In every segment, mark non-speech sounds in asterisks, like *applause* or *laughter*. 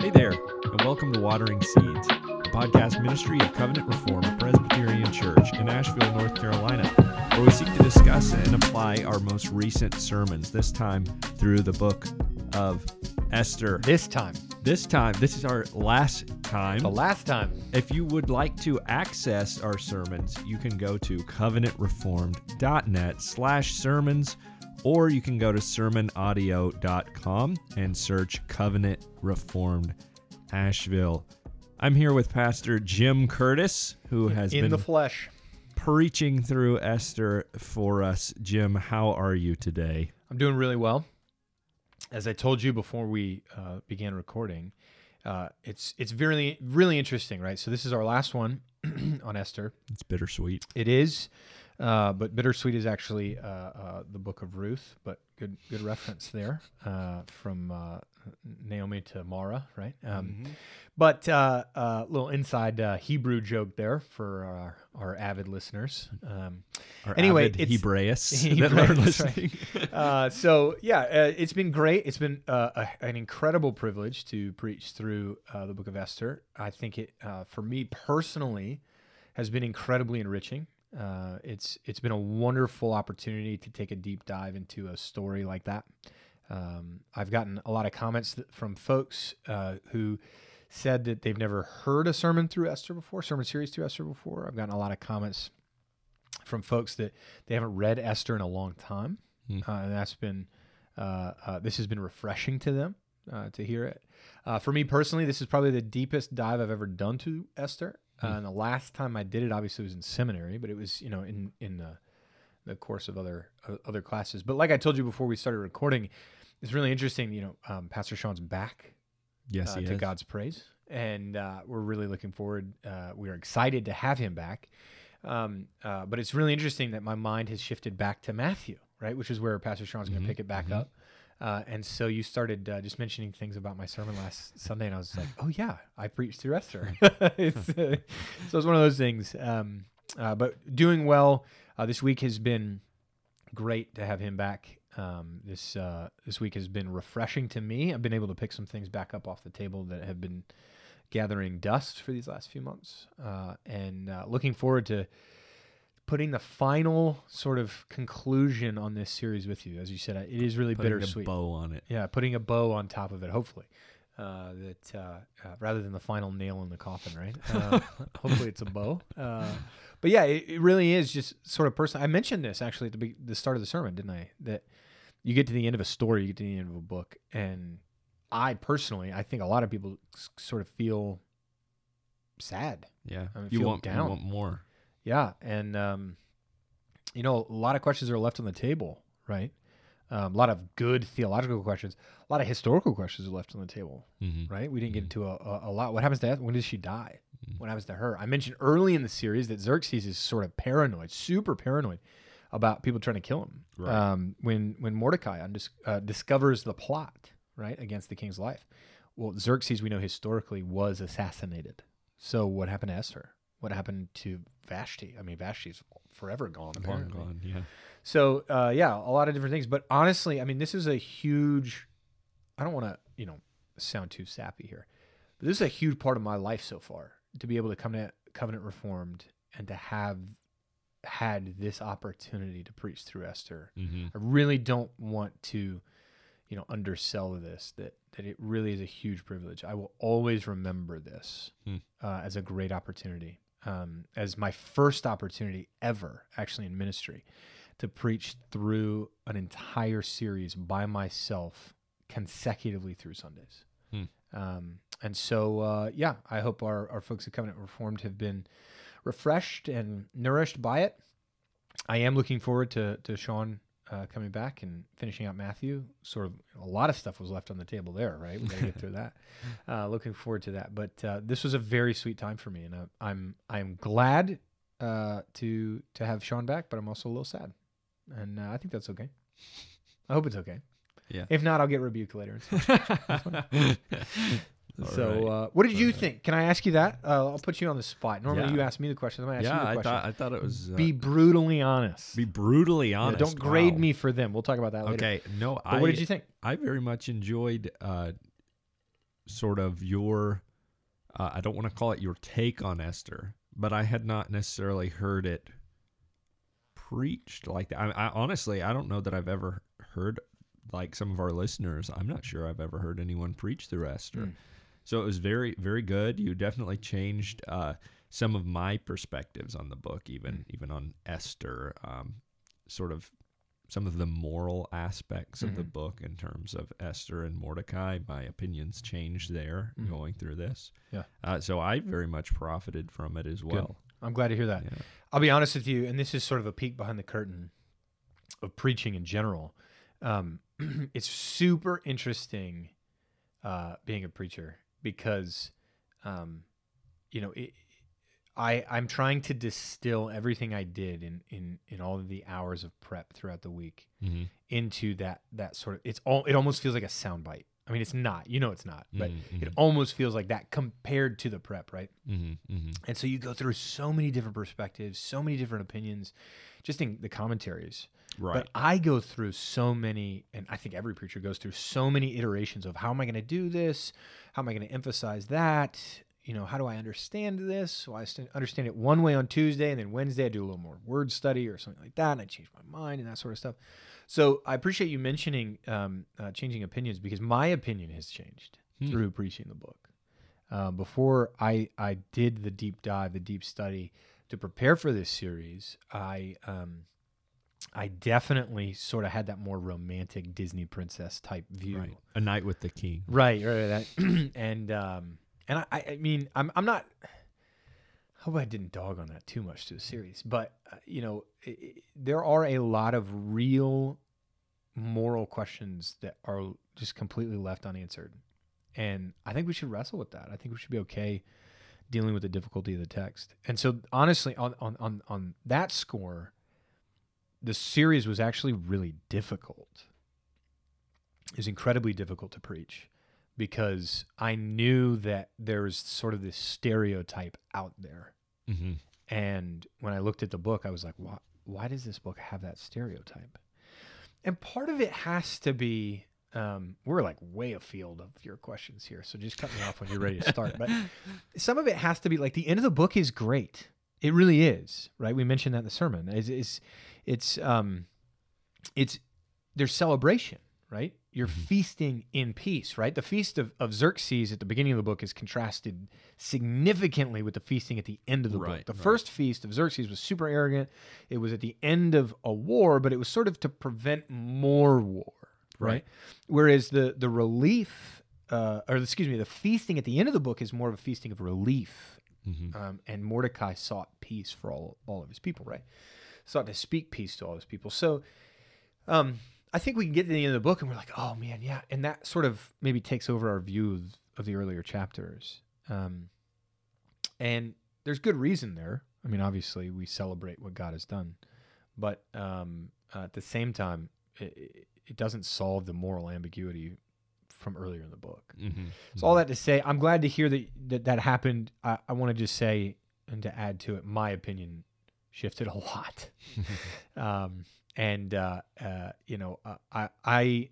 Hey there, and welcome to Watering Seeds, a podcast ministry of Covenant Reformed Presbyterian Church in Asheville, North Carolina, where we seek to discuss and apply our most recent sermons, this time through the book of Esther. This time, This time, this is our last time. the last time. If you would like to access our sermons, you can go to covenantreformed.net slash sermons, or you can go to sermonaudio.com and search Covenant Reformed Asheville. I'm here with Pastor Jim Curtis, who has in been the flesh. preaching through Esther for us. Jim, how are you today? I'm doing really well. As I told you before we uh, began recording, uh, it's it's really really interesting, right? So this is our last one *clears throat* on Esther. It's bittersweet. It is, uh, but bittersweet is actually uh, uh, the book of Ruth. But good good reference there uh, from uh, Naomi to Mara, right? Um, But uh, uh, little inside uh, Hebrew joke there for our, our avid listeners. Um, Our Anyway, avid it's- Hebraists *laughs* that Hebraists, right. *laughs* uh, so yeah, uh, it's been great. It's been uh, a, an incredible privilege to preach through uh, the Book of Esther. I think it, uh, for me personally, has been incredibly enriching. Uh, it's it's been a wonderful opportunity to take a deep dive into a story like that. Um, I've gotten a lot of comments th- from folks uh, who said that they've never heard a sermon through Esther before, sermon series through Esther before. I've gotten a lot of comments from folks that they haven't read Esther in a long time, Hmm. uh, and that's been uh, uh, this has been refreshing to them uh, to hear it. Uh, for me personally, this is probably the deepest dive I've ever done to Esther. Uh, Hmm. and the last time I did it, obviously, was in seminary, but it was you know in in the, the course of other uh, other classes. But like I told you before we started recording, it's really interesting. You know, um, Pastor Sean's back Yes, uh, to is. God's praise, and uh, we're really looking forward. Uh, we are excited to have him back. Um, uh, but it's really interesting that my mind has shifted back to Matthew, right, which is where Pastor Sean's going Mhm, to pick it back mhm. up. Uh, and so you started uh, just mentioning things about my sermon last Sunday, and I was like, "Oh yeah, I preached through Esther." *laughs* *laughs* it's, uh, so it's one of those things. Um, uh, but doing well. Uh, this week has been great to have him back. Um, this uh, this week has been refreshing to me. I've been able to pick some things back up off the table that have been gathering dust for these last few months, uh, and uh, looking forward to putting the final sort of conclusion on this series with you. As you said, it is really Putting a bittersweet. bow on it. Yeah, putting a bow on top of it, hopefully. Uh, that uh, uh, rather than the final nail in the coffin, right? Uh, *laughs* hopefully, it's a bow. Uh, but yeah, it, it really is just sort of personal. I mentioned this actually at the, be- the start of the sermon, didn't I? That you get to the end of a story, you get to the end of a book, and I personally, I think a lot of people s- sort of feel sad. Yeah. I mean, you want down. you want more. Yeah, and um, you know, a lot of questions are left on the table, right? Um, a lot of good theological questions, a lot of historical questions are left on the table, Mm-hmm. right? We didn't get into a, a, a lot. What happens to that? When does she die? Mhm. What happens to her? I mentioned early in the series that Xerxes is sort of paranoid, super paranoid about people trying to kill him. Right. Um, when when Mordecai undis- uh, discovers the plot, right, against the king's life, well, Xerxes we know historically was assassinated. So what happened to Esther? What happened to Vashti? I mean, Vashti's forever gone. Long gone. Yeah. So uh, yeah, a lot of different things. But honestly, I mean, this is a huge. I don't want to, you know, sound too sappy here, but this is a huge part of my life so far to be able to come to Covenant Reformed and to have had this opportunity to preach through Esther. Mm-hmm. I really don't want to, you know, undersell this. That that it really is a huge privilege. I will always remember this Hmm. uh, as a great opportunity, um, as my first opportunity ever, actually in ministry, to preach through an entire series by myself consecutively through Sundays. Hmm. Um, and so, uh, yeah, I hope our, our folks at Covenant Reformed have been refreshed and nourished by it. I am looking forward to, to Sean uh, coming back and finishing out Matthew. Sort of a lot of stuff was left on the table there, right? We got to get through that. *laughs* Uh, looking forward to that. But uh, this was a very sweet time for me, and I, I'm I'm glad uh, to to have Sean back, but I'm also a little sad, and uh, I think that's okay. I hope it's okay. Yeah. If not, I'll get rebuked later. *laughs* It's fine. All so, right. uh, what did you All right. think? Can I ask you that? Uh, I'll put you on the spot. Normally, Yeah. you ask me the questions. I'm ask yeah, you the I question. thought I thought it was uh, be brutally honest. be brutally Yeah, honest. don't grade Wow. me for them. We'll talk about that later. Okay, no, But I what did you think? I very much enjoyed uh, sort of your uh, I don't want to call it your take on Esther, but I had not necessarily heard it preached like that. I, I honestly I don't know that I've ever heard like some of our listeners. I'm not sure I've ever heard anyone preach through Esther. Mm. So it was very very good. You definitely changed uh, some of my perspectives on the book, even even on Esther. Um, sort of some of the moral aspects of the Mhm. book in terms of Esther and Mordecai. My opinions changed there Mhm. going through this. Yeah. Uh, so I very much profited from it as well. I'm glad to hear that. Yeah. I'll be honest with you, and this is sort of a peek behind the curtain of preaching in general. Um, *clears throat* it's super interesting uh, being a preacher because, um, you know, it, I I'm trying to distill everything I did in in in all of the hours of prep throughout the week Mm-hmm. into that that sort of. It's all. It almost feels like a soundbite. I mean, it's not. You know, it's not. But Mhm, it mhm. almost feels like that compared to the prep, right? Mm-hmm. Mm-hmm. And so you go through so many different perspectives, so many different opinions, just in the commentaries. Right. But I go through so many, and I think every preacher goes through so many iterations of how am I going to do this? How am I going to emphasize that? You know, how do I understand this? Well, I understand it one way on Tuesday, and then Wednesday I do a little more word study or something like that, and I change my mind and that sort of stuff. So I appreciate you mentioning um, uh, changing opinions because my opinion has changed Hmm. through preaching the book. Um, before I I did the deep dive, the deep study to prepare for this series, I um, I definitely sort of had that more romantic Disney princess type view. right. A night with the king. Right, right, right. *clears throat* and um, and I, I mean, I'm I'm not. I hope I didn't dog on that too much to the series, but uh, you know, i i there are a lot of real moral questions that are just completely left unanswered, and I think we should wrestle with that. I think we should be okay dealing with the difficulty of the text. And so, honestly, on on on on that score, the series was actually really difficult. It was incredibly difficult to preach because I knew that there was sort of this stereotype out there. Mm-hmm. And when I looked at the book, I was like, why, why does this book have that stereotype? And part of it has to be, um, we're like way afield of your questions here. So just cut me off when you're ready to start. But *laughs* some of it has to be like the end of the book is great. It really is, right? We mentioned that in the sermon. It's, it's, it's, um, it's, there's celebration, right? You're Mhm. feasting in peace, right? The feast of, of Xerxes at the beginning of the book is contrasted significantly with the feasting at the end of the Right, book. The right. first feast of Xerxes was super arrogant. It was at the end of a war, but it was sort of to prevent more war, right? Right. Whereas the the relief, uh, or excuse me, the feasting at the end of the book is more of a feasting of relief Mm-hmm. um, and Mordecai sought peace for all all of his people, right? Sought to speak peace to all his people. So, um, I think we can get to the end of the book and we're like, oh man, yeah, and that sort of maybe takes over our view of, the earlier chapters. Um, and there's good reason there. I mean, obviously, we celebrate what God has done, but uh, at the same time, it, it doesn't solve the moral ambiguity from earlier in the book. Mm-hmm. So all that to say, I'm glad to hear that that, that happened. I, I want to just say and to add to it, my opinion shifted a *laughs* lot. *laughs* um, and uh, uh, you know, uh, I I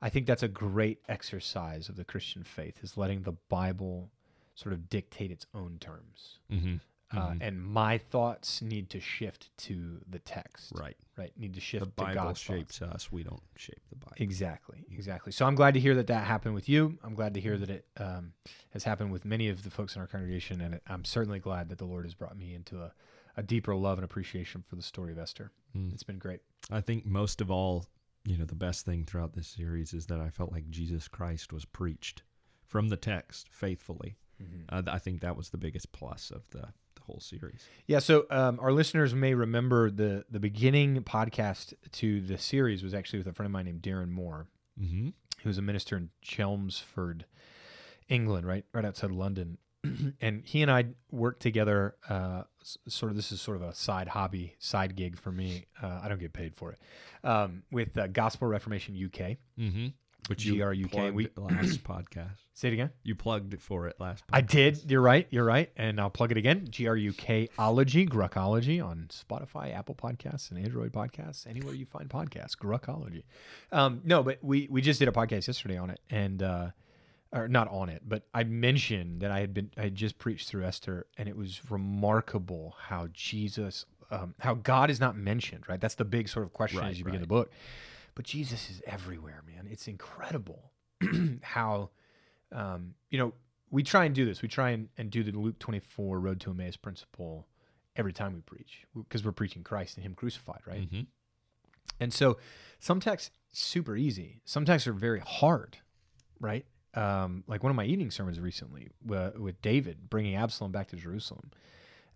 I think that's a great exercise of the Christian faith is letting the Bible sort of dictate its own terms. Mm-hmm. Uh, Mhm. and my thoughts need to shift to the text, Right. right? Need to shift The to Bible God's thoughts. shapes us. We don't shape the Bible. Exactly, exactly. So I'm glad to hear that that happened with you. I'm glad to hear that it um, has happened with many of the folks in our congregation, and I'm certainly glad that the Lord has brought me into a, a deeper love and appreciation for the story of Esther. Mm. It's been great. I think most of all, you know, the best thing throughout this series is that I felt like Jesus Christ was preached from the text faithfully. Uh, I think that was the biggest plus of the, the whole series. Yeah. So um, our listeners may remember the the beginning podcast to the series was actually with a friend of mine named Darren Moore, Mm-hmm. who's a minister in Chelmsford, England, right, right outside London. *clears throat* and he and I worked together. Uh, sort of, this is sort of a side hobby, side gig for me. Uh, I don't get paid for it. Um, with uh, Gospel Reformation UK. Mm-hmm. Which you GRUK, we- *clears throat* last podcast. Say it again. You plugged it for it last. Podcast. I did. You're right. You're right. And I'll plug it again. G-R-U-K-ology, Gruckology on Spotify, Apple Podcasts, and Android Podcasts, anywhere you find podcasts, Gruckology. Um, no, but we, we just did a podcast yesterday on it. And uh, or not on it, but I mentioned that I had been I had just preached through Esther, and it was remarkable how Jesus, um, how God is not mentioned. Right, that's the big sort of question Right, as you begin right. the book. But Jesus is everywhere, man. It's incredible *clears throat* how, um, you know, we try and do this. We try and, and do the Luke 24 Road to Emmaus principle every time we preach because we're preaching Christ and Him crucified, right? Mhm. And so some texts super easy. Some texts are very hard, right? Um, like one of my evening sermons recently uh, with David bringing Absalom back to Jerusalem.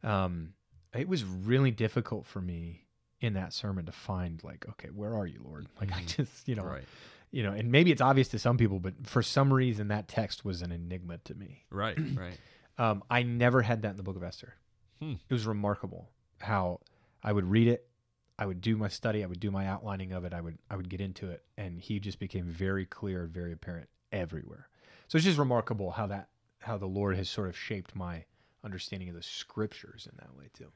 Um, it was really difficult for me in that sermon to find like, okay, where are you, Lord? Like I Mhm. just, you know, Right. you know, and maybe it's obvious to some people, but for some reason that text was an enigma to me. Right. *clears throat* Right. Um, I never had that in the book of Esther. Hmm. It was remarkable how I would read it, I would do my study, I would do my outlining of it, I would I would get into it, and he just became very clear, very apparent everywhere. So it's just remarkable how that how the Lord has sort of shaped my understanding of the scriptures in that way too.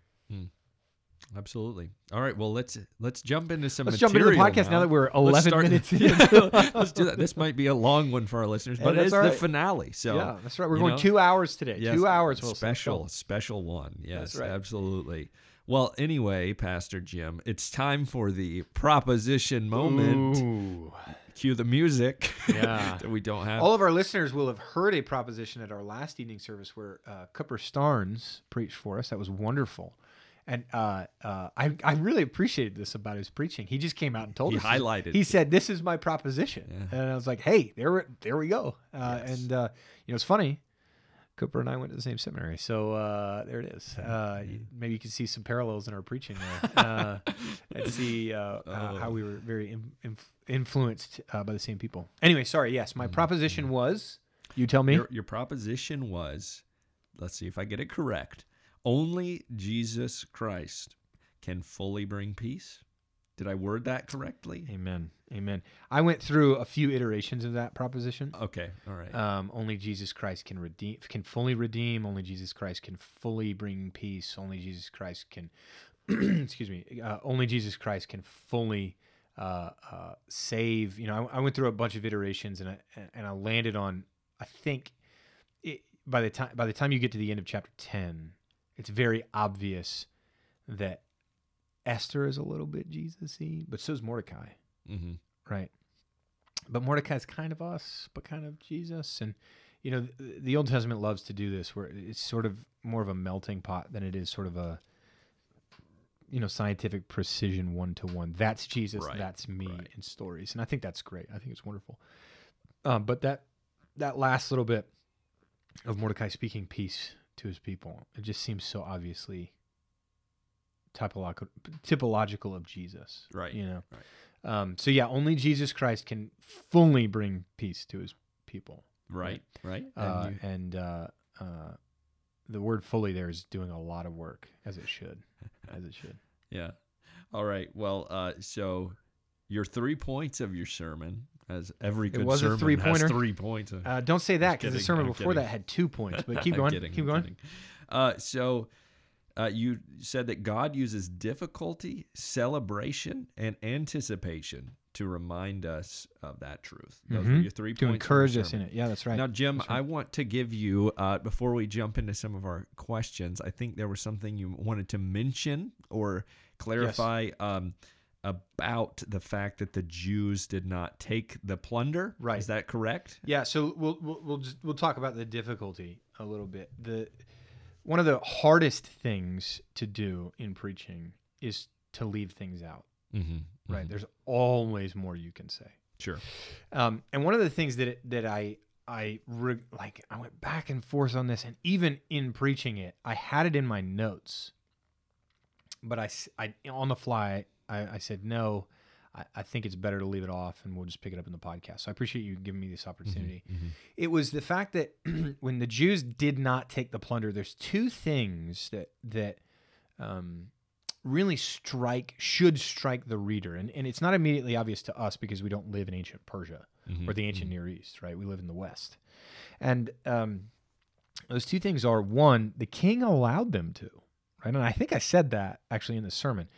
Absolutely. All right. Well, let's let's jump into some. Let's jump into the podcast now, that we're Let's 11 start- minutes *laughs* in. *laughs* Let's do that. This might be a long one for our listeners, but it's all the finale. So yeah, that's right. We're going know, two hours today. yes, two hours. Special, special one. Yes, right. absolutely. Well, anyway, Pastor Jim, it's time for the proposition moment. Ooh. Cue the music. Yeah. *laughs* that we don't have. All of our listeners will have heard a proposition at our last evening service where uh, Cooper Starnes preached for us. That was wonderful. And uh, uh, I, I really appreciated this about his preaching. He just came out and told He us. He highlighted He said, "This is my proposition," Yeah. and I was like, "Hey, there, we- there we go." Uh, Yes. And uh, you know, it's funny. Cooper and I went to the same seminary, so uh, there it is. Uh, maybe you can see some parallels in our preaching there, *laughs* uh, and see uh, uh, Oh. how we were very in, inf- influenced uh, by the same people. Anyway, sorry. Yes, my proposition was. You tell me. Your, your proposition was, let's see if I get it correct. Only Jesus Christ can fully bring peace. Did I word that correctly? Amen. Amen. I went through a few iterations of that proposition. Okay. All right. Um, only Jesus Christ can redeem, can fully redeem. Only Jesus Christ can fully bring peace. Only Jesus Christ can, *clears throat* excuse me. Uh, only Jesus Christ can fully uh, uh, save. You know, I, I went through a bunch of iterations, and I and I landed on. I think it, by the time by the time you get to the end of chapter ten, it's very obvious that Esther is a little bit Jesus-y, but so is Mordecai mm-hmm. right? But Mordecai's kind of us, but kind of Jesus. And, you know, the, the Old Testament loves to do this where it's sort of more of a melting pot than it is sort of a, you know, scientific precision one to one. That's Jesus, Right, that's me right. in stories. And I think that's great. I think it's wonderful. Um, but that, that last little bit of Mordecai speaking peace to his people, it just seems so obviously typological, typological of Jesus. Right, You know? right. Um, so yeah, only Jesus Christ can fully bring peace to his people. Right. Right. And Uh, you- and uh, uh, the word fully there is doing a lot of work as it should, *laughs* as it should. yeah. All right. Well, uh, so your three points of your sermon, as every good was a sermon three-pointer. has three points. Uh, don't say that because the sermon I'm before that had two points, but *laughs* keep going. kidding, keep going. Uh, so uh, you said that God uses difficulty, celebration, and anticipation to remind us of that truth. Those Mhm. your three To points. of encourage us in it. Yeah, that's right. Now, Jim, right. I want to give you, uh, before we jump into some of our questions, I think there was something you wanted to mention or clarify um, about the fact that the Jews did not take the plunder. Right. Is that correct? Yeah, so we'll we'll we'll, just, we'll talk about the difficulty a little bit. The one of the hardest things to do in preaching is to leave things out. Mm-hmm. Right? There's always more you can say. Sure. Um, and one of the things that it, that I I re- like I went back and forth on this, and even in preaching it, I had it in my notes, but I, I on the fly I, I said no. I, I think it's better to leave it off, and we'll just pick it up in the podcast. So I appreciate you giving me this opportunity. It was the fact that *clears throat* when the Jews did not take the plunder, there's two things that that um, really strike should strike the reader, and and it's not immediately obvious to us because we don't live in ancient Persia or the ancient Near East, right? We live in the West, and um, those two things are one, the king allowed them to, right? And I think I said that actually in the sermon,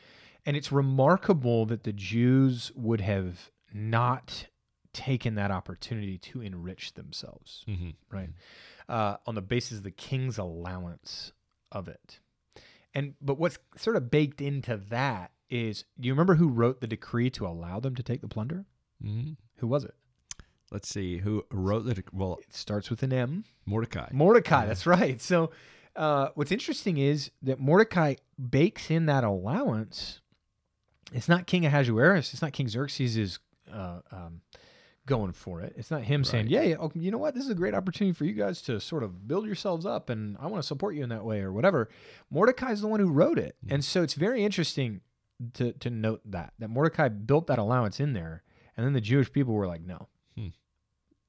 and it's remarkable that the Jews would have not taken that opportunity to enrich themselves, Mm-hmm. right? Uh, on the basis of the king's allowance of it. And but what's sort of baked into that is do you remember who wrote the decree to allow them to take the plunder? Mm-hmm. Who was it? Let's see who wrote the well It starts with an M. Mordecai. Mordecai, Yeah. that's right. So, uh, what's interesting is that Mordecai bakes in that allowance. It's not King Ahasuerus. It's not King Xerxes is uh, um, going for it. It's not him saying, Right. "Yeah, yeah, oh, you know what? This is a great opportunity for you guys to sort of build yourselves up, and I want to support you in that way, or whatever." Mordecai's the one who wrote it, Mm. and so it's very interesting to to note that that Mordecai built that allowance in there, and then the Jewish people were like, "No." Hmm.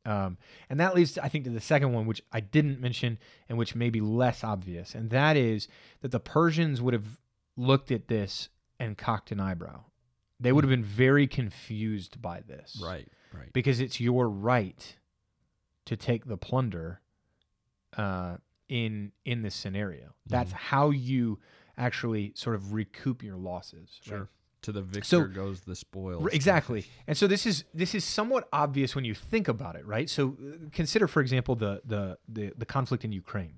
Um, and that leads, I think, to the second one, which I didn't mention and which may be less obvious. And that is that the Persians would have looked at this and cocked an eyebrow. They would have been very confused by this. Right. Right. Because it's your right to take the plunder uh, in in this scenario. That's Mhm. how you actually sort of recoup your losses. right? Sure. To the victor So- goes the spoils. Exactly. And so this is this is somewhat obvious when you think about it, right? So uh, consider, for example, the the the, the conflict in Ukraine.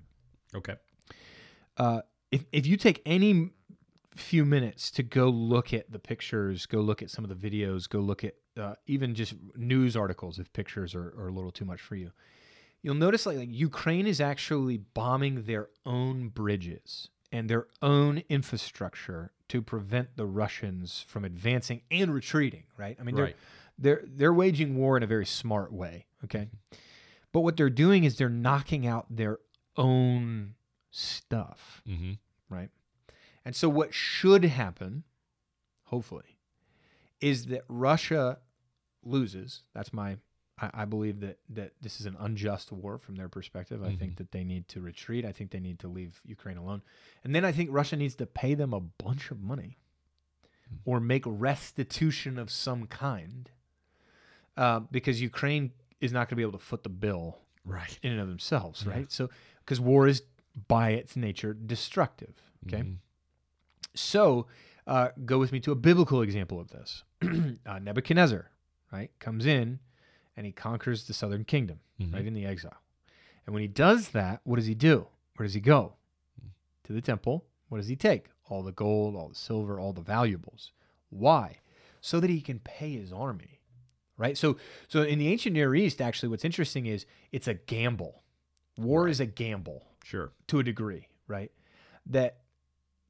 Okay. Uh, if if you take any few minutes to go look at the pictures, go look at some of the videos, go look at uh, even just news articles if pictures are, are a little too much for you, you'll notice like, like Ukraine is actually bombing their own bridges and their own infrastructure to prevent the Russians from advancing and retreating. Right? I mean, they're they're they're waging war in a very smart way. Okay, but what they're doing is they're knocking out their own stuff Mm-hmm. right? And so what should happen, hopefully, is that Russia loses. That's my I, I believe that that this is an unjust war from their perspective. I think that they need to retreat. I think they need to leave Ukraine alone. And then I think Russia needs to pay them a bunch of money or make restitution of some kind. Uh, because Ukraine is not going to be able to foot the bill Right. in and of themselves, Yeah. right? So, because war is by its nature destructive. Okay. Mhm. So, uh, go with me to a biblical example of this. *clears throat* uh, Nebuchadnezzar, right, comes in and he conquers the southern kingdom, Mhm. right, in the exile. And when he does that, what does he do? Where does he go? To the temple. What does he take? All the gold, all the silver, all the valuables. Why? So that he can pay his army, right? So, so in the ancient Near East, actually, what's interesting is it's a gamble. War Right. is a gamble Sure. to a degree, right? That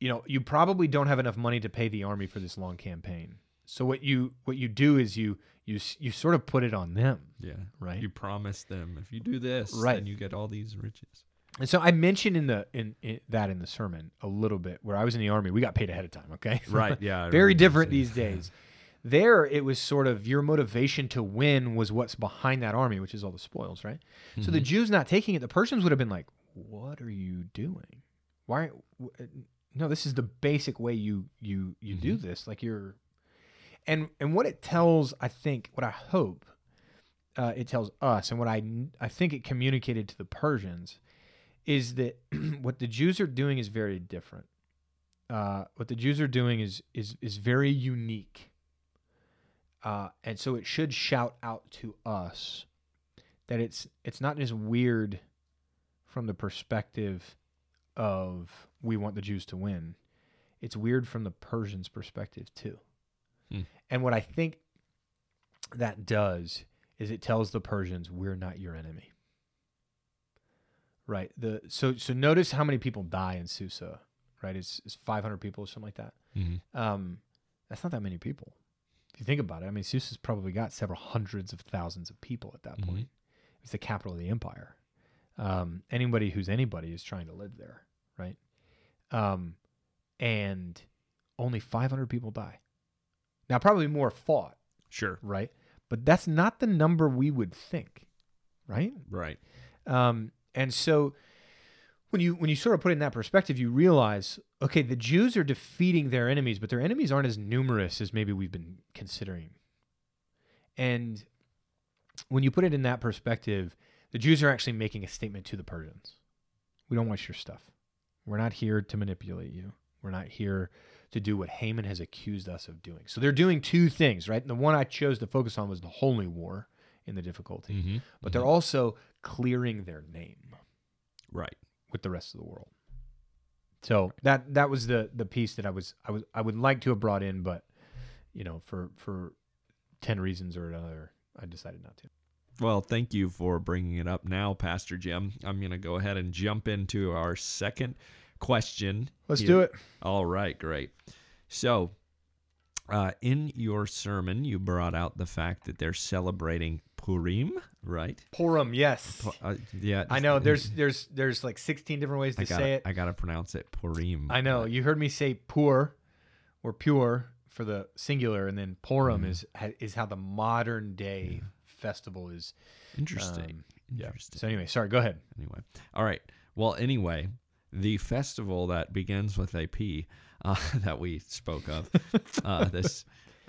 you know, you probably don't have enough money to pay the army for this long campaign. So what you what you do is you you you sort of put it on them, Yeah. right? You promise them if you do this, Right. then you get all these riches. and so I mentioned in the in, in that in the sermon a little bit where I was in the army, we got paid ahead of time, okay? Right. Yeah. *laughs* Very different these days. There, it was sort of your motivation to win was what's behind that army, which is all the spoils, right? So the Mhm. Jews not taking it, the Persians would have been like, "What are you doing? Why? No, this is the basic way you you you do this. Like you're." And and what it tells, I think, what I hope, uh, it tells us, and what I I think it communicated to the Persians, is that *clears throat* what the Jews are doing is very different. Uh, what the Jews are doing is is is very unique. Uh, and so it should shout out to us that it's it's not just weird from the perspective of we want the Jews to win. It's weird from the Persians' perspective too. Hmm. And what I think that does is it tells the Persians we're not your enemy. Right. The so so notice how many people die in Susa. Right. It's, it's 500 people or something like that. Mhm. Um, that's not that many people. If you think about it, I mean, Susa's probably got several hundreds of thousands of people at that Mhm. point. It's the capital of the empire. Um, anybody who's anybody is trying to live there, right? Um, and only 500 people die. Now, probably more fought, Sure. right? But that's not the number we would think, right? Right. Um, and so when you when you sort of put it in that perspective, you realize, okay, the Jews are defeating their enemies, but their enemies aren't as numerous as maybe we've been considering. And when you put it in that perspective, the Jews are actually making a statement to the Persians. We don't want your stuff. We're not here to manipulate you. We're not here to do what Haman has accused us of doing. So they're doing two things, right? And the one I chose to focus on was the Holy War in the difficulty, Mhm. but they're also clearing their name right. with the rest of the world. So that that was the the piece that I was I was I would like to have brought in, but you know, for for ten reasons or another, I decided not to. Well, thank you for bringing it up now, Pastor Jim. I'm going to go ahead and jump into our second question. Let's here. do it. All right, great. So, uh, in your sermon, you brought out the fact that they're celebrating Purim, right? Purim, yes. Uh, yeah, I know there's there's there's like 16 different ways to gotta, say it. I gotta pronounce it Purim. I know. You heard me say pur or pure for the singular, and then Purim Mhm. is is how the modern day festival is. Interesting. um, yeah. Interesting. So anyway, sorry. Go ahead. Anyway, all right. Well, anyway, the festival that begins with a P uh, *laughs* that we spoke of, uh, *laughs* this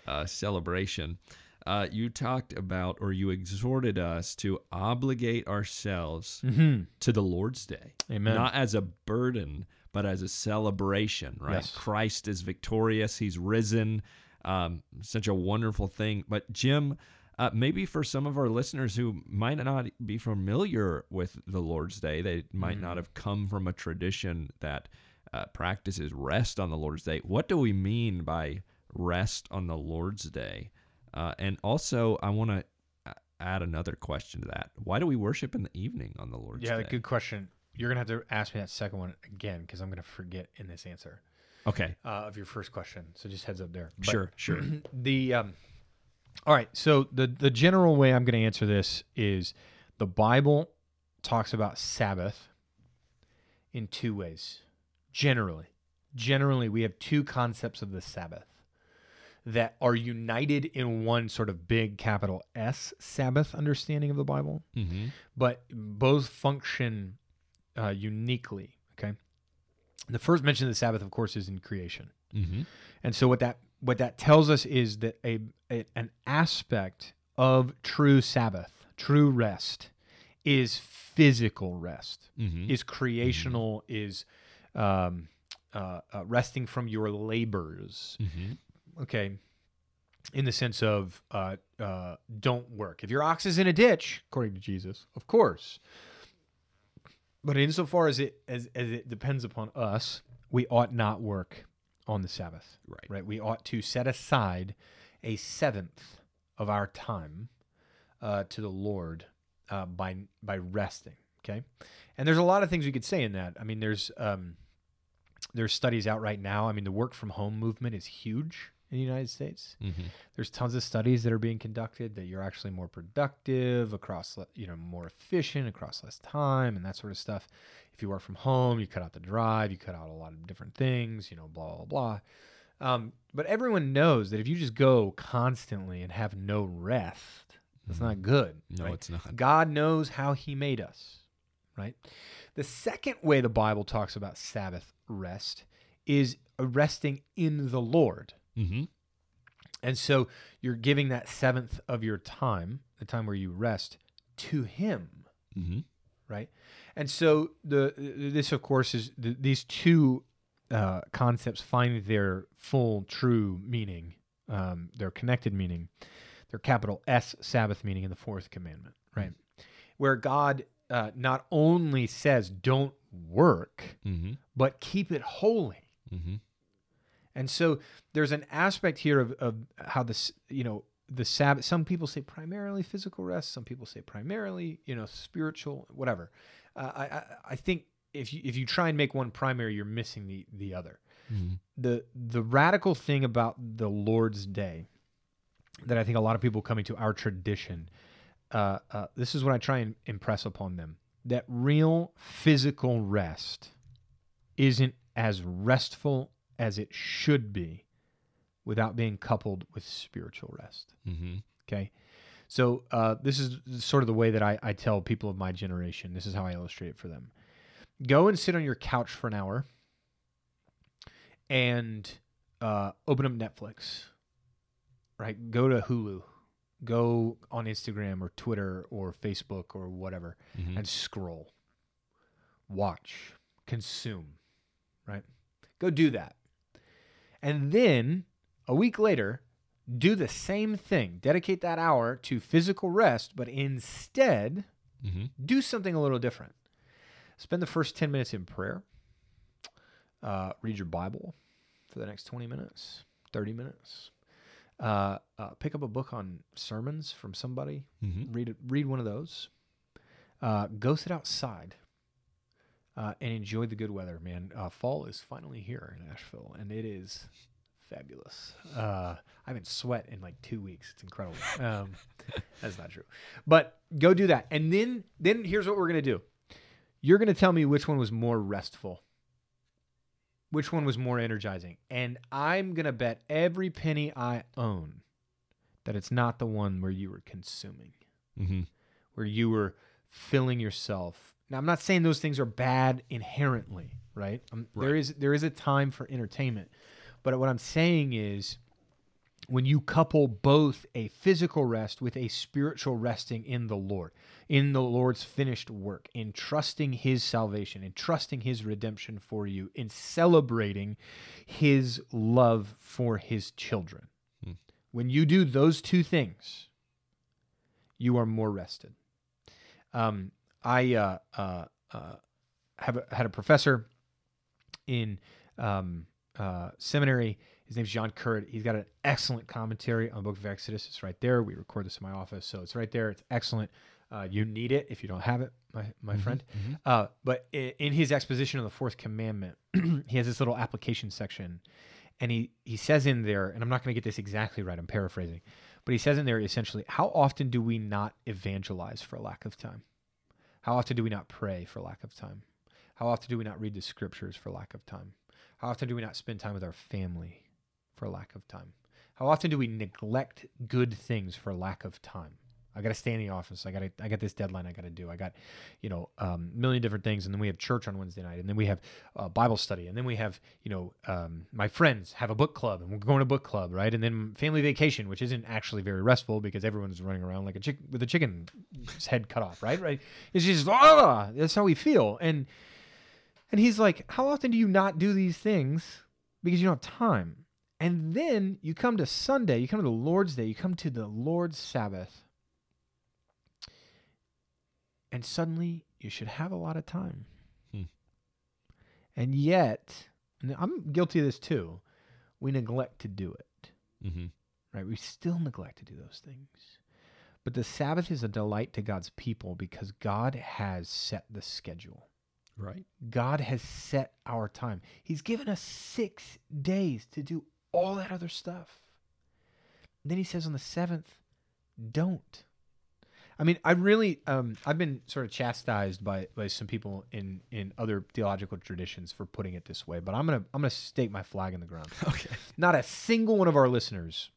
uh, celebration, uh, you talked about or you exhorted us to obligate ourselves Mm-hmm. to the Lord's Day, Amen. not as a burden, but as a celebration. Right? Yes. Christ is victorious; He's risen. Um, such a wonderful thing. But Jim. Uh, maybe for some of our listeners who might not be familiar with the Lord's Day, they might not Mm. have come from a tradition that uh, practices rest on the Lord's Day. What do we mean by rest on the Lord's Day? Uh, and also, I want to add another question to that. Why do we worship in the evening on the Lord's yeah, Day? Yeah, good question. You're gonna have to ask me that second one again because I'm gonna forget in this answer Okay, uh, of your first question. So just heads up there. But sure, sure. *clears throat* the um, all right. So the the general way I'm going to answer this is the Bible talks about Sabbath in two ways. Generally, generally we have two concepts of the Sabbath that are united in one sort of big capital S Sabbath understanding of the Bible, hmm but both function uh, uniquely. Okay. The first mention of the Sabbath, of course, is in creation. hmm And so what that what that tells us is that a, a an aspect of true Sabbath, true rest, is physical rest, hmm is creational, is um, uh, uh, resting from your labors. hmm Okay, in the sense of uh, uh, don't work. If your ox is in a ditch, according to Jesus, of course. But insofar as it as, as it depends upon us, we ought not work on the Sabbath Right. right? We ought to set aside a seventh of our time uh, to the Lord uh, by by resting. Okay, and there's a lot of things we could say in that. I mean, there's um, there's studies out right now. I mean, the work from home movement is huge in the United States. hmm There's tons of studies that are being conducted that you're actually more productive across, le- you know, more efficient across less time and that sort of stuff. If you work from home, you cut out the drive, you cut out a lot of different things, you know, blah blah blah. Um, but everyone knows that if you just go constantly and have no rest, that's not good. No, right? it's not. God knows how He made us, right? The second way the Bible talks about Sabbath rest is resting in the Lord. Hmm And so you're giving that seventh of your time, the time where you rest, to Him, hmm right? And so the this, of course, is th- these two uh, concepts find their full, true meaning, um, their connected meaning, their capital S Sabbath meaning in the fourth commandment, right? Where God uh, not only says don't work, hmm but keep it holy. hmm And so there's an aspect here of, of how this, you know, the Sabbath. Some people say primarily physical rest. Some people say primarily, you know, spiritual, whatever. Uh, I, I I think if you if you try and make one primary, you're missing the the other. hmm The the radical thing about the Lord's Day that I think a lot of people coming to our tradition, uh, uh, this is what I try and impress upon them: that real physical rest isn't as restful as it should be without being coupled with spiritual rest. hmm Okay. So uh, this is sort of the way that I, I tell people of my generation. This is how I illustrate it for them. Go and sit on your couch for an hour and uh, open up Netflix. Right? Go to Hulu. Go on Instagram or Twitter or Facebook or whatever hmm and scroll, watch, consume, right? Go do that. And then a week later, do the same thing. Dedicate that hour to physical rest, but instead Mm-hmm. do something a little different. Spend the first 10 minutes in prayer. Uh, read your Bible for the next 20 minutes, 30 minutes. Uh, uh, pick up a book on sermons from somebody. Mm-hmm. Read read one of those. Uh, go sit outside uh, and enjoy the good weather, man. Uh, fall is finally here in Asheville, and it is fabulous. Uh, I haven't sweat in like two weeks. It's incredible. Um, *laughs* that's not true, but go do that, and then then here's what we're gonna do. You're gonna tell me which one was more restful, which one was more energizing, and I'm gonna bet every penny I own that it's not the one where you were consuming Mm-hmm. where you were filling yourself. Now, I'm not saying those things are bad inherently, right? Um, There Right. is there is a time for entertainment, but what I'm saying is when you couple both a physical rest with a spiritual resting in the Lord, in the Lord's finished work, in trusting His salvation, in trusting His redemption for you, in celebrating His love for His children. Hmm. When you do those two things, you are more rested. Um, I uh, uh, uh, have a, had a professor in um, uh, seminary. His name's John Currid. He's got an excellent commentary on the Book of Exodus. It's right there. We record this in my office, so it's right there. It's excellent. Uh, you need it if you don't have it, my my friend. Mm-hmm. Uh, but i- in his exposition of the fourth commandment, *clears throat* he has this little application section, and he he says in there, and I'm not going to get this exactly right. I'm paraphrasing, but he says in there essentially, how often do we not evangelize for lack of time? How often do we not pray for lack of time? How often do we not read the scriptures for lack of time? How often do we not spend time with our family for lack of time? How often do we neglect good things for lack of time? I got to stay in the office. I got. I got this deadline. I got to do. I got, you know, um, a million different things, and then we have church on Wednesday night, and then we have uh, Bible study, and then we have, you know, um, my friends have a book club, and we're going to book club, right? And then family vacation, which isn't actually very restful because everyone's running around like a chick with a chicken's head cut off, right? Right? It's just ah, that's how we feel, and and he's like, how often do you not do these things because you don't have time? And then you come to Sunday, you come to the Lord's Day, you come to the Lord's Sabbath, and suddenly you should have a lot of time. Hmm. And yet, and I'm guilty of this too, we neglect to do it, Mm-hmm. right? We still neglect to do those things. But the Sabbath is a delight to God's people because God has set the schedule. Right. God has set our time. He's given us six days to do all that other stuff. then he says on the seventh, don't. I mean, I really, um, I've been sort of chastised by, by some people in, in other theological traditions for putting it this way, but I'm gonna I'm gonna stake my flag in the ground. *laughs* Okay. Not a single one of our listeners,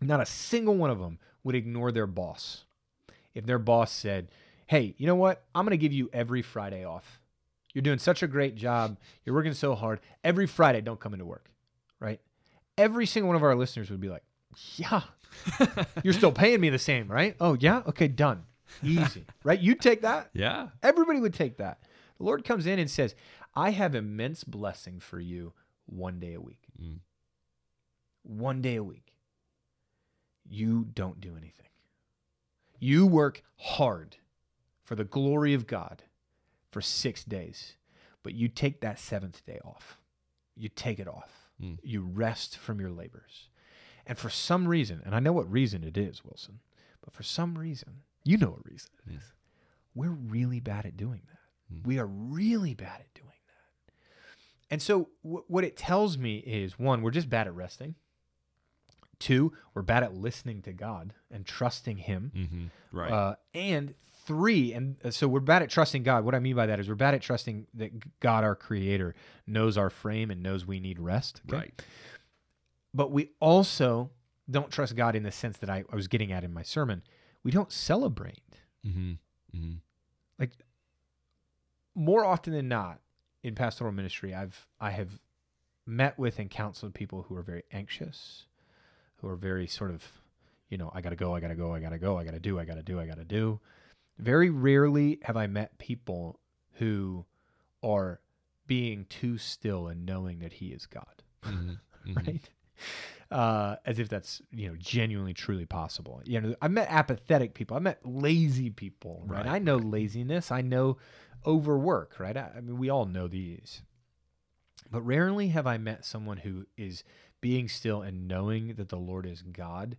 not a single one of them would ignore their boss. If their boss said, Hey, you know what? I'm going to give you every Friday off. You're doing such a great job. You're working so hard. Every Friday, don't come into work, right? Every single one of our listeners would be like, Yeah, you're still paying me the same, right? Oh, yeah? Okay, done. Easy, *laughs* right? You take that. Yeah. Everybody would take that. The Lord comes in and says, I have immense blessing for you one day a week. Mm. One day a week. You don't do anything. You work hard for the glory of God for six days, but you take that seventh day off. You take it off. Mm. You rest from your labors. And for some reason, and I know what reason it is, Wilson, but for some reason, you know what reason it Mm. We're really bad at doing that. Mm. We are really bad at doing that. And so, wh- what it tells me is one, we're just bad at resting. Two, we're bad at listening to God and trusting Him. Mm-hmm. Right. Uh, and three, and uh, so we're bad at trusting God. What I mean by that is we're bad at trusting that God, our Creator, knows our frame and knows we need rest. okay? right. But we also don't trust God in the sense that I, I was getting at in my sermon. We don't celebrate. Mm-hmm. Mm-hmm. more often than not in pastoral ministry i've i have met with and counseled people who are very anxious who are very sort of you know i gotta go i gotta go i gotta go i gotta do i gotta do i gotta do very rarely have i met people who are being too still and knowing that he is god Mm-hmm. *laughs* right uh, as if that's you know genuinely truly possible. You know, I met apathetic people. I met lazy people. Right. Right, I know laziness. I know overwork. Right. I, I mean, we all know these. But rarely have I met someone who is being still and knowing that the Lord is God,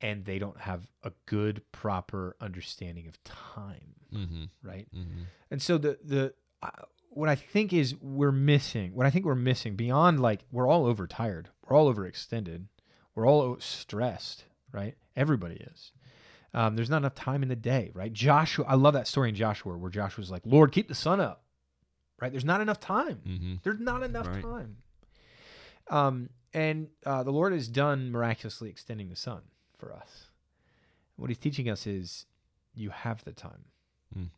and they don't have a good, proper understanding of time. Mm-hmm. Right. Mm-hmm. And so the the uh, what I think is we're missing. What I think we're missing beyond like we're all overtired, we're all overextended, we're all stressed, right? Everybody is. Um, there's not enough time in the day, right? Joshua, I love that story in Joshua where Joshua's like, "Lord, keep the sun up," right? There's not enough time. Mm-hmm. There's not enough Right. time. Um, and uh, the Lord has done miraculously extending the sun for us. What He's teaching us is you have the time. Mm.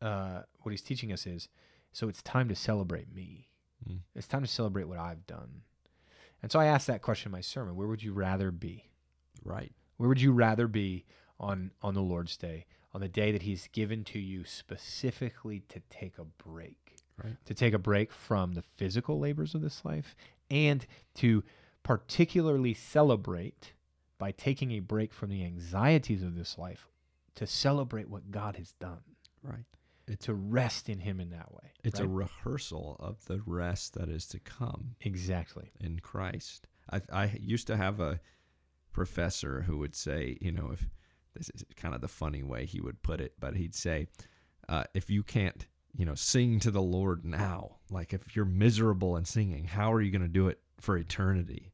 Uh, what He's teaching us is so it's time to celebrate me. Mm. It's time to celebrate what I've done. And so I asked that question in my sermon where would you rather be? Right. Where would you rather be on on the Lord's day, on the day that He's given to you specifically to take a break, Right. to take a break from the physical labors of this life, and to particularly celebrate by taking a break from the anxieties of this life, to celebrate what God has done, Right. To rest in Him in that way. It's a rehearsal of the rest that is to come exactly. in Christ. I, I used to have a professor who would say, you know, if this is kind of the funny way he would put it, but he'd say, uh, if you can't, you know, sing to the Lord now, like if you're miserable in singing, how are you going to do it for eternity?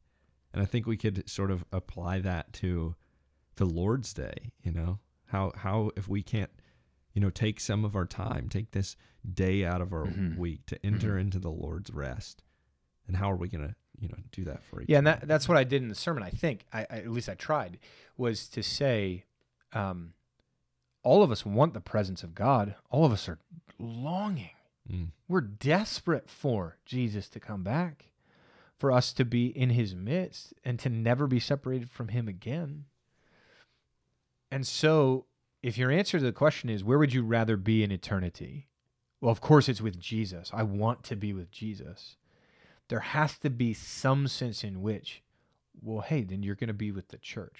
And I think we could sort of apply that to the Lord's Day, you know, how how if we can't, you know, take some of our time, take this day out of our Mhm. week to enter into the Lord's rest, and how are we going to, you know, do that for eternity? Yeah, and that, that's what I did in the sermon. I think, I, I, at least I tried, was to say, um, all of us want the presence of God. All of us are longing. Mm. We're desperate for Jesus to come back, for us to be in His midst, and to never be separated from Him again. And so, if your answer to the question is, where would you rather be in eternity? Well, of course, it's with Jesus. I want to be with Jesus there has to be some sense in which, well, hey, then you're going to be with the church,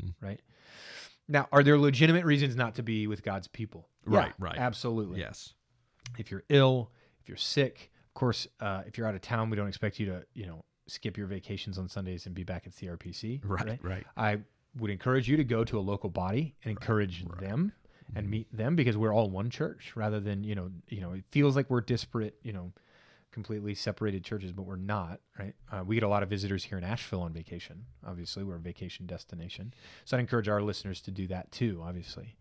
Mm. right? Now, are there legitimate reasons not to be with God's people? Right, Yeah, right. Absolutely. Yes. If you're ill, if you're sick, of course, uh, if you're out of town, we don't expect you to, you know, skip your vacations on Sundays and be back at CRPC. Right. Right. I would encourage you to go to a local body and encourage right. them and meet them because we're all one church rather than, you know, you know, it feels like we're disparate, you know, completely separated churches, but we're not, right? Uh, we get a lot of visitors here in Asheville on vacation. Obviously, we're a vacation destination. So I'd encourage our listeners to do that too, obviously.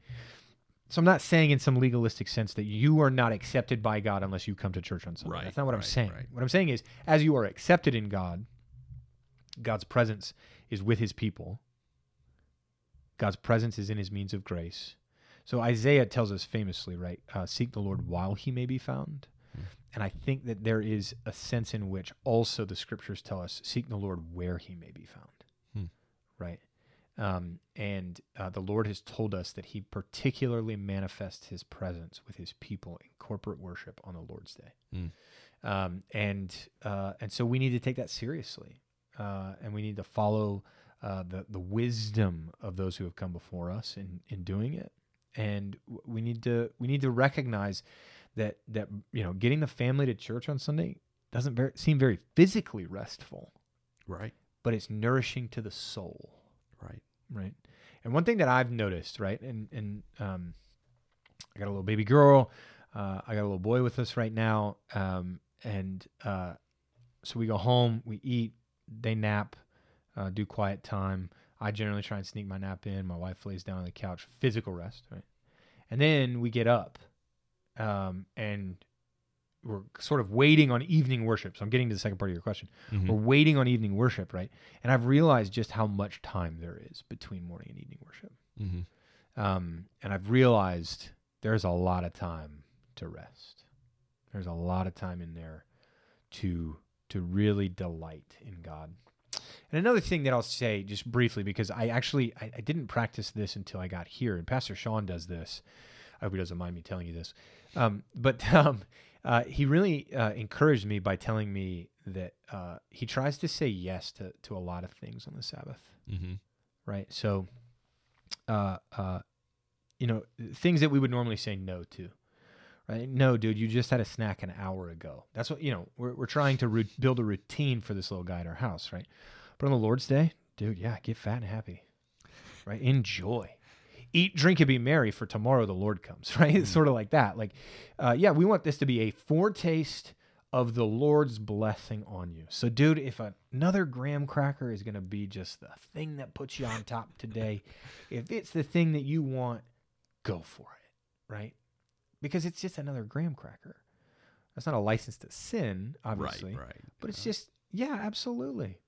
So I'm not saying in some legalistic sense that you are not accepted by God unless you come to church on Sunday. Right, That's not what I'm saying. right. What I'm saying is, as you are accepted in God, God's presence is with his people. God's presence is in his means of grace. So Isaiah tells us famously, right? Uh, Seek the Lord while he may be found. Hmm. And I think that there is a sense in which also the scriptures tell us, seek the Lord where he may be found. Hmm. Right? Um, and uh, the Lord has told us that he particularly manifests his presence with his people in corporate worship on the Lord's day. Hmm. Um, and, uh, and so we need to take that seriously. Uh, and we need to follow uh, the, the wisdom of those who have come before us in, in doing it. And we need to we need to recognize that that you know getting the family to church on Sunday doesn't ver- seem very physically restful, Right. but it's nourishing to the soul, Right. right? And one thing that I've noticed, right, and and um, I got a little baby girl, uh, I got a little boy with us right now, um, and uh, so we go home, we eat, they nap, uh, do quiet time. I generally try and sneak my nap in. My wife lays down on the couch, physical rest, right? And then we get up, um, and we're sort of waiting on evening worship. So I'm getting to the second part of your question. Mhm. We're waiting on evening worship, right? And I've realized just how much time there is between morning and evening worship. Mhm. Um, and I've realized there's a lot of time to rest. There's a lot of time in there to to really delight in God. And another thing that I'll say just briefly, because I actually I, I didn't practice this until I got here, and Pastor Sean does this. I hope he doesn't mind me telling you this. Um, but *laughs* um, uh, he really uh, encouraged me by telling me that uh, he tries to say yes to to a lot of things on the Sabbath, Mm-hmm. right? So, uh, uh, you know, things that we would normally say no to, right? No, dude, you just had a snack an hour ago. That's what you know. We're we're trying to ru- build a routine for this little guy at our house, right? But on the Lord's Day, dude, yeah, get fat and happy, right? Enjoy. Eat, drink, and be merry, for tomorrow the Lord comes, *laughs* right? It's sort of like that. Like, uh, yeah, we want this to be a foretaste of the Lord's blessing on you. So, dude, if another graham cracker is going to be just the thing that puts you on top today, *laughs* if it's the thing that you want, go for it, right? Because it's just another graham cracker. That's not a license to sin, obviously. Right, right. But it's just, yeah, absolutely.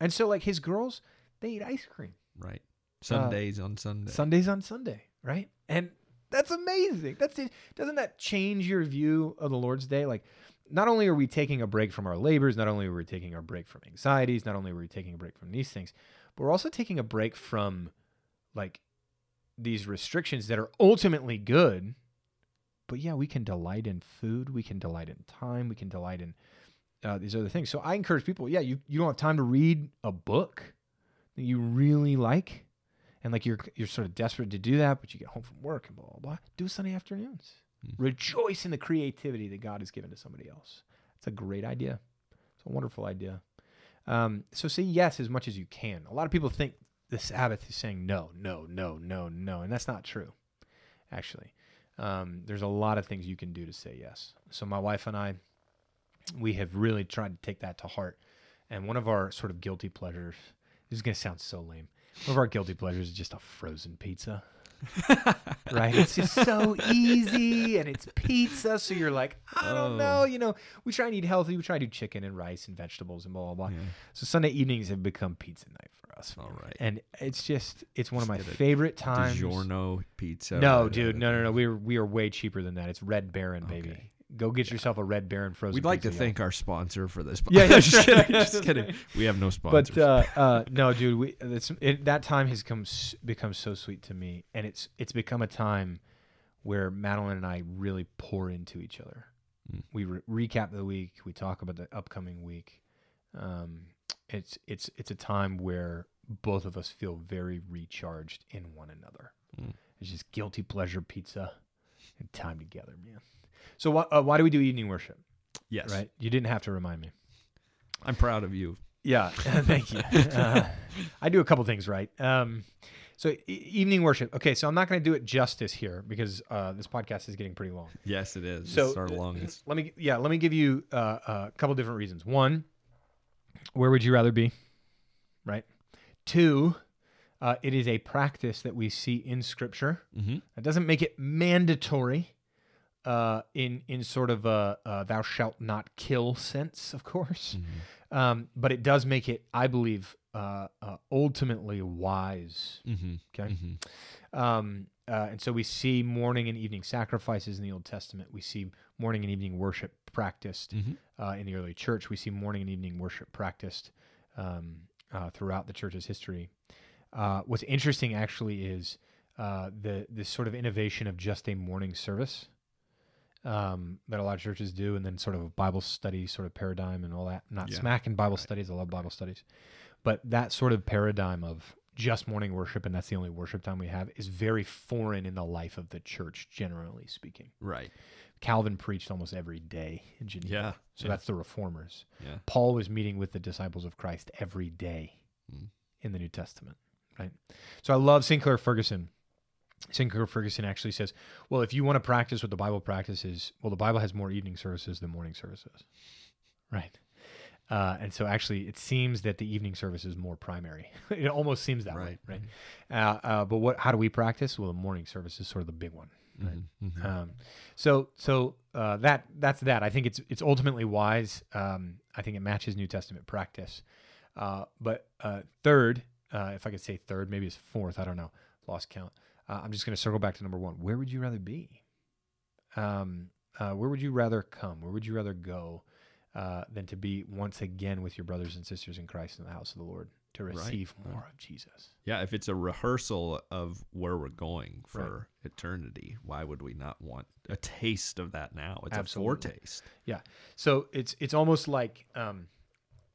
And so, like, his girls, they eat ice cream right. Uh, Sundays on Sunday. Sundays on Sunday, right? And that's amazing. That's it. Doesn't that change your view of the Lord's Day? Like, not only are we taking a break from our labors, not only are we taking a break from anxieties, not only are we taking a break from these things, but we're also taking a break from like these restrictions that are ultimately good. But yeah, we can delight in food, we can delight in time, we can delight in uh, these other things. So I encourage people, yeah, you, you don't have time to read a book that you really like, and like you're you're sort of desperate to do that, but you get home from work and blah blah blah. Do Sunday afternoons. Mm. Rejoice in the creativity that God has given to somebody else. It's a great idea. It's a wonderful idea. Um, so say yes as much as you can. A lot of people think the Sabbath is saying no, no, no, no, no, and that's not true. Actually, um, there's a lot of things you can do to say yes. So my wife and I, we have really tried to take that to heart. And one of our sort of guilty pleasures, this is going to sound so lame. One of our guilty pleasures is just a frozen pizza. *laughs* right? It's just so easy and it's pizza. So you're like, I don't Oh. know. You know, we try and eat healthy. We try to do chicken and rice and vegetables and blah, blah, blah. Yeah. So Sunday evenings have become pizza night for us. All right. And it's just, it's one of my Just get a favorite times. DiGiorno pizza. No, dude. No, no, no. We're, we are way cheaper than that. It's Red Baron, baby. Okay. Go get yourself a Red Baron frozen We'd like to thank our sponsor for this. *laughs* Yeah, yeah, just kidding. *laughs* Just kidding. We have no sponsors. But uh, uh, *laughs* no, dude, we it's, it, that time has come become so sweet to me, and it's it's become a time where Madeline and I really pour into each other. Mm. We re- recap the week. We talk about the upcoming week. Um, it's it's it's a time where both of us feel very recharged in one another. Mm. It's just guilty pleasure pizza and time together, man. So why uh, why do we do evening worship? yes, Right? You didn't have to remind me. I'm proud of you. Yeah, *laughs* thank you. Uh, I do a couple things right. Um, so e- evening worship. Okay, so I'm not going to do it justice here because uh, this podcast is getting pretty long. Yes, it is. So is our uh, longest. Let me yeah, let me give you uh, a couple different reasons. One, where would you rather be? Right. Two, uh, it is a practice that we see in Scripture. Mm-hmm. That doesn't make it mandatory uh, in in sort of a, a "thou shalt not kill" sense, of course. Um, but it does make it, I believe, uh, uh, ultimately wise. Mm-hmm. Okay. Mm-hmm. Um, uh, and so we see morning and evening sacrifices in the Old Testament. We see morning and evening worship practiced Mm-hmm. uh, in the early church. We see morning and evening worship practiced um, uh, throughout the church's history. Uh, what's interesting actually is uh, the this sort of innovation of just a morning service um, that a lot of churches do, and then sort of a Bible study sort of paradigm and all that. Not Yeah, smacking Bible studies. I love Bible studies, but that sort of paradigm of just morning worship and that's the only worship time we have is very foreign in the life of the church, generally speaking. Right. Calvin preached almost every day in Geneva. Yeah. So yeah. that's the reformers. yeah. Paul was meeting with the disciples of Christ every day Mm. in the New Testament, right? So I love Sinclair Ferguson. Sinclair Ferguson actually says, well, if you want to practice what the Bible practices, well, the Bible has more evening services than morning services, right? Uh, and so actually, it seems that the evening service is more primary. *laughs* it almost seems that way, Right. right? Uh, uh, but what? How do we practice? Well, the morning service is sort of the big one. Right. Mhm, mhm. Um, so so uh, that that's that. I think it's it's ultimately wise. Um, I think it matches New Testament practice. Uh, but uh, third, uh, if I could say third, maybe it's fourth. I don't know. Lost count. Uh, I'm just going to circle back to number one. Where would you rather be? Um, uh, where would you rather come? Where would you rather go uh, than to be once again with your brothers and sisters in Christ in the house of the Lord to receive right. more of Jesus? Yeah, if it's a rehearsal of where we're going Right. for eternity, why would we not want a taste of that now? It's Absolutely. a foretaste. Yeah, so it's it's almost like um,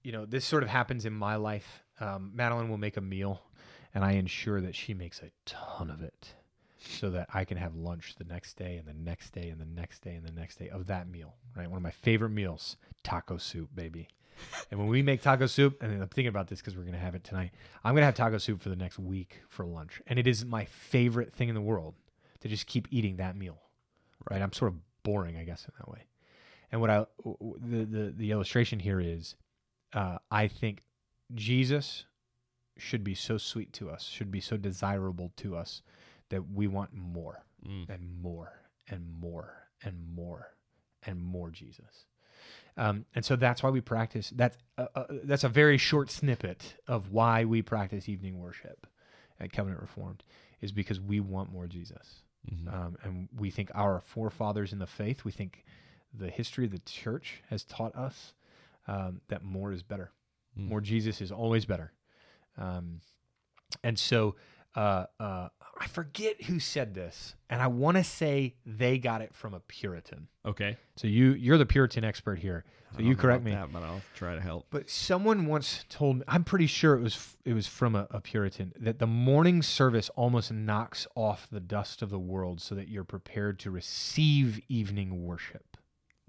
you know, this sort of happens in my life. Um, Madeline will make a meal, and I ensure that she makes a ton of it, so that I can have lunch the next day and the next day and the next day and the next day of that meal. Right, one of my favorite meals, taco soup, baby. and when we make taco soup, and I'm thinking about this because we're gonna have it tonight. I'm gonna have taco soup for the next week for lunch, and it is my favorite thing in the world to just keep eating that meal. Right, I'm sort of boring, I guess, in that way. And what I, the the, the illustration here is, uh, I think Jesus should be so sweet to us, should be so desirable to us that we want more Mm. and more and more and more and more Jesus. Um, and so that's why we practice. That's uh, uh, that's a very short snippet of why we practice evening worship at Covenant Reformed is because we want more Jesus, Mhm. um, and we think our forefathers in the faith. We think the history of the church has taught us um, that more is better. Mm. More Jesus is always better. Um, and so uh, uh, I forget who said this, and I want to say they got it from a Puritan. Okay. So you you're the Puritan expert here. So you correct me. That, but I'll try to help. But someone once told me, I'm pretty sure it was it was from a, a Puritan, that the morning service almost knocks off the dust of the world so that you're prepared to receive evening worship.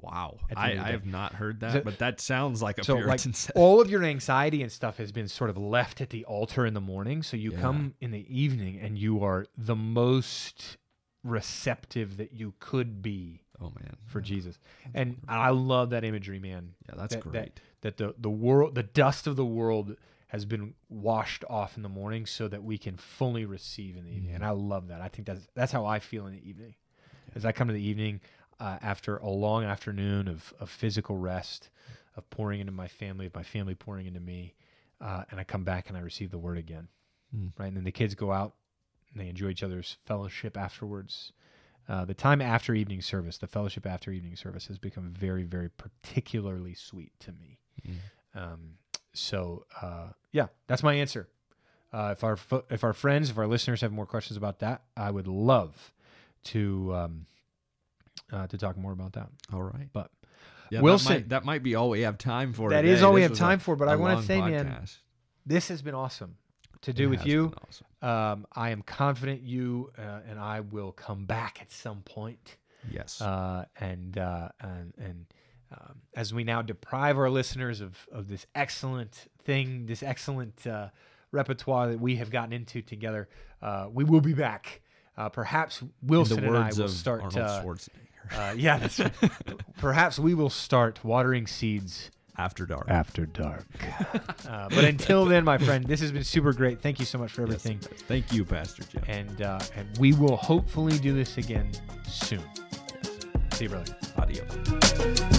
Wow. I, end of the I have not heard that, So- but that sounds like a so like said. all of your anxiety and stuff has been sort of left at the altar in the morning. So you Yeah. come in the evening and you are the most receptive that you could be Oh man. for Jesus. And I love that imagery, man. Yeah, that's that, great. That, that the the world, the dust of the world, has been washed off in the morning, so that we can fully receive in the evening. Mhm. And I love that. I think that's that's how I feel in the evening. As I come to the evening uh, after a long afternoon of of physical rest, of pouring into my family, of my family pouring into me, uh, and I come back and I receive the word again. Mm. Right, and then the kids go out and they enjoy each other's fellowship afterwards. Uh, the time after evening service, the fellowship after evening service, has become very, very particularly sweet to me. Mm. Um, so uh, yeah, that's my answer. Uh, if our fo- if our friends, if our listeners have more questions about that, I would love to um, uh, to talk more about that. All right. But Yeah, Wilson- That might, that might be all we have time for. That today. is all we have was a- time for. But I want to say, man, this has been awesome to do It with you. awesome. Um, I am confident you uh, and I will come back at some point. Yes. uh, and uh, and and um, as we now deprive our listeners of of this excellent thing, this excellent uh, repertoire that we have gotten into together, uh, we will be back. Uh, perhaps Wilson and I will start. Arnold Schwarzenegger. Uh, yeah, that's right. *laughs* perhaps we will start watering seeds After dark. after dark. *laughs* uh, but until then, my friend, this has been super great. Thank you so much for everything, it does. Thank you, Pastor Jim. and uh, and we will hopefully do this again soon. See you, brother. Adios.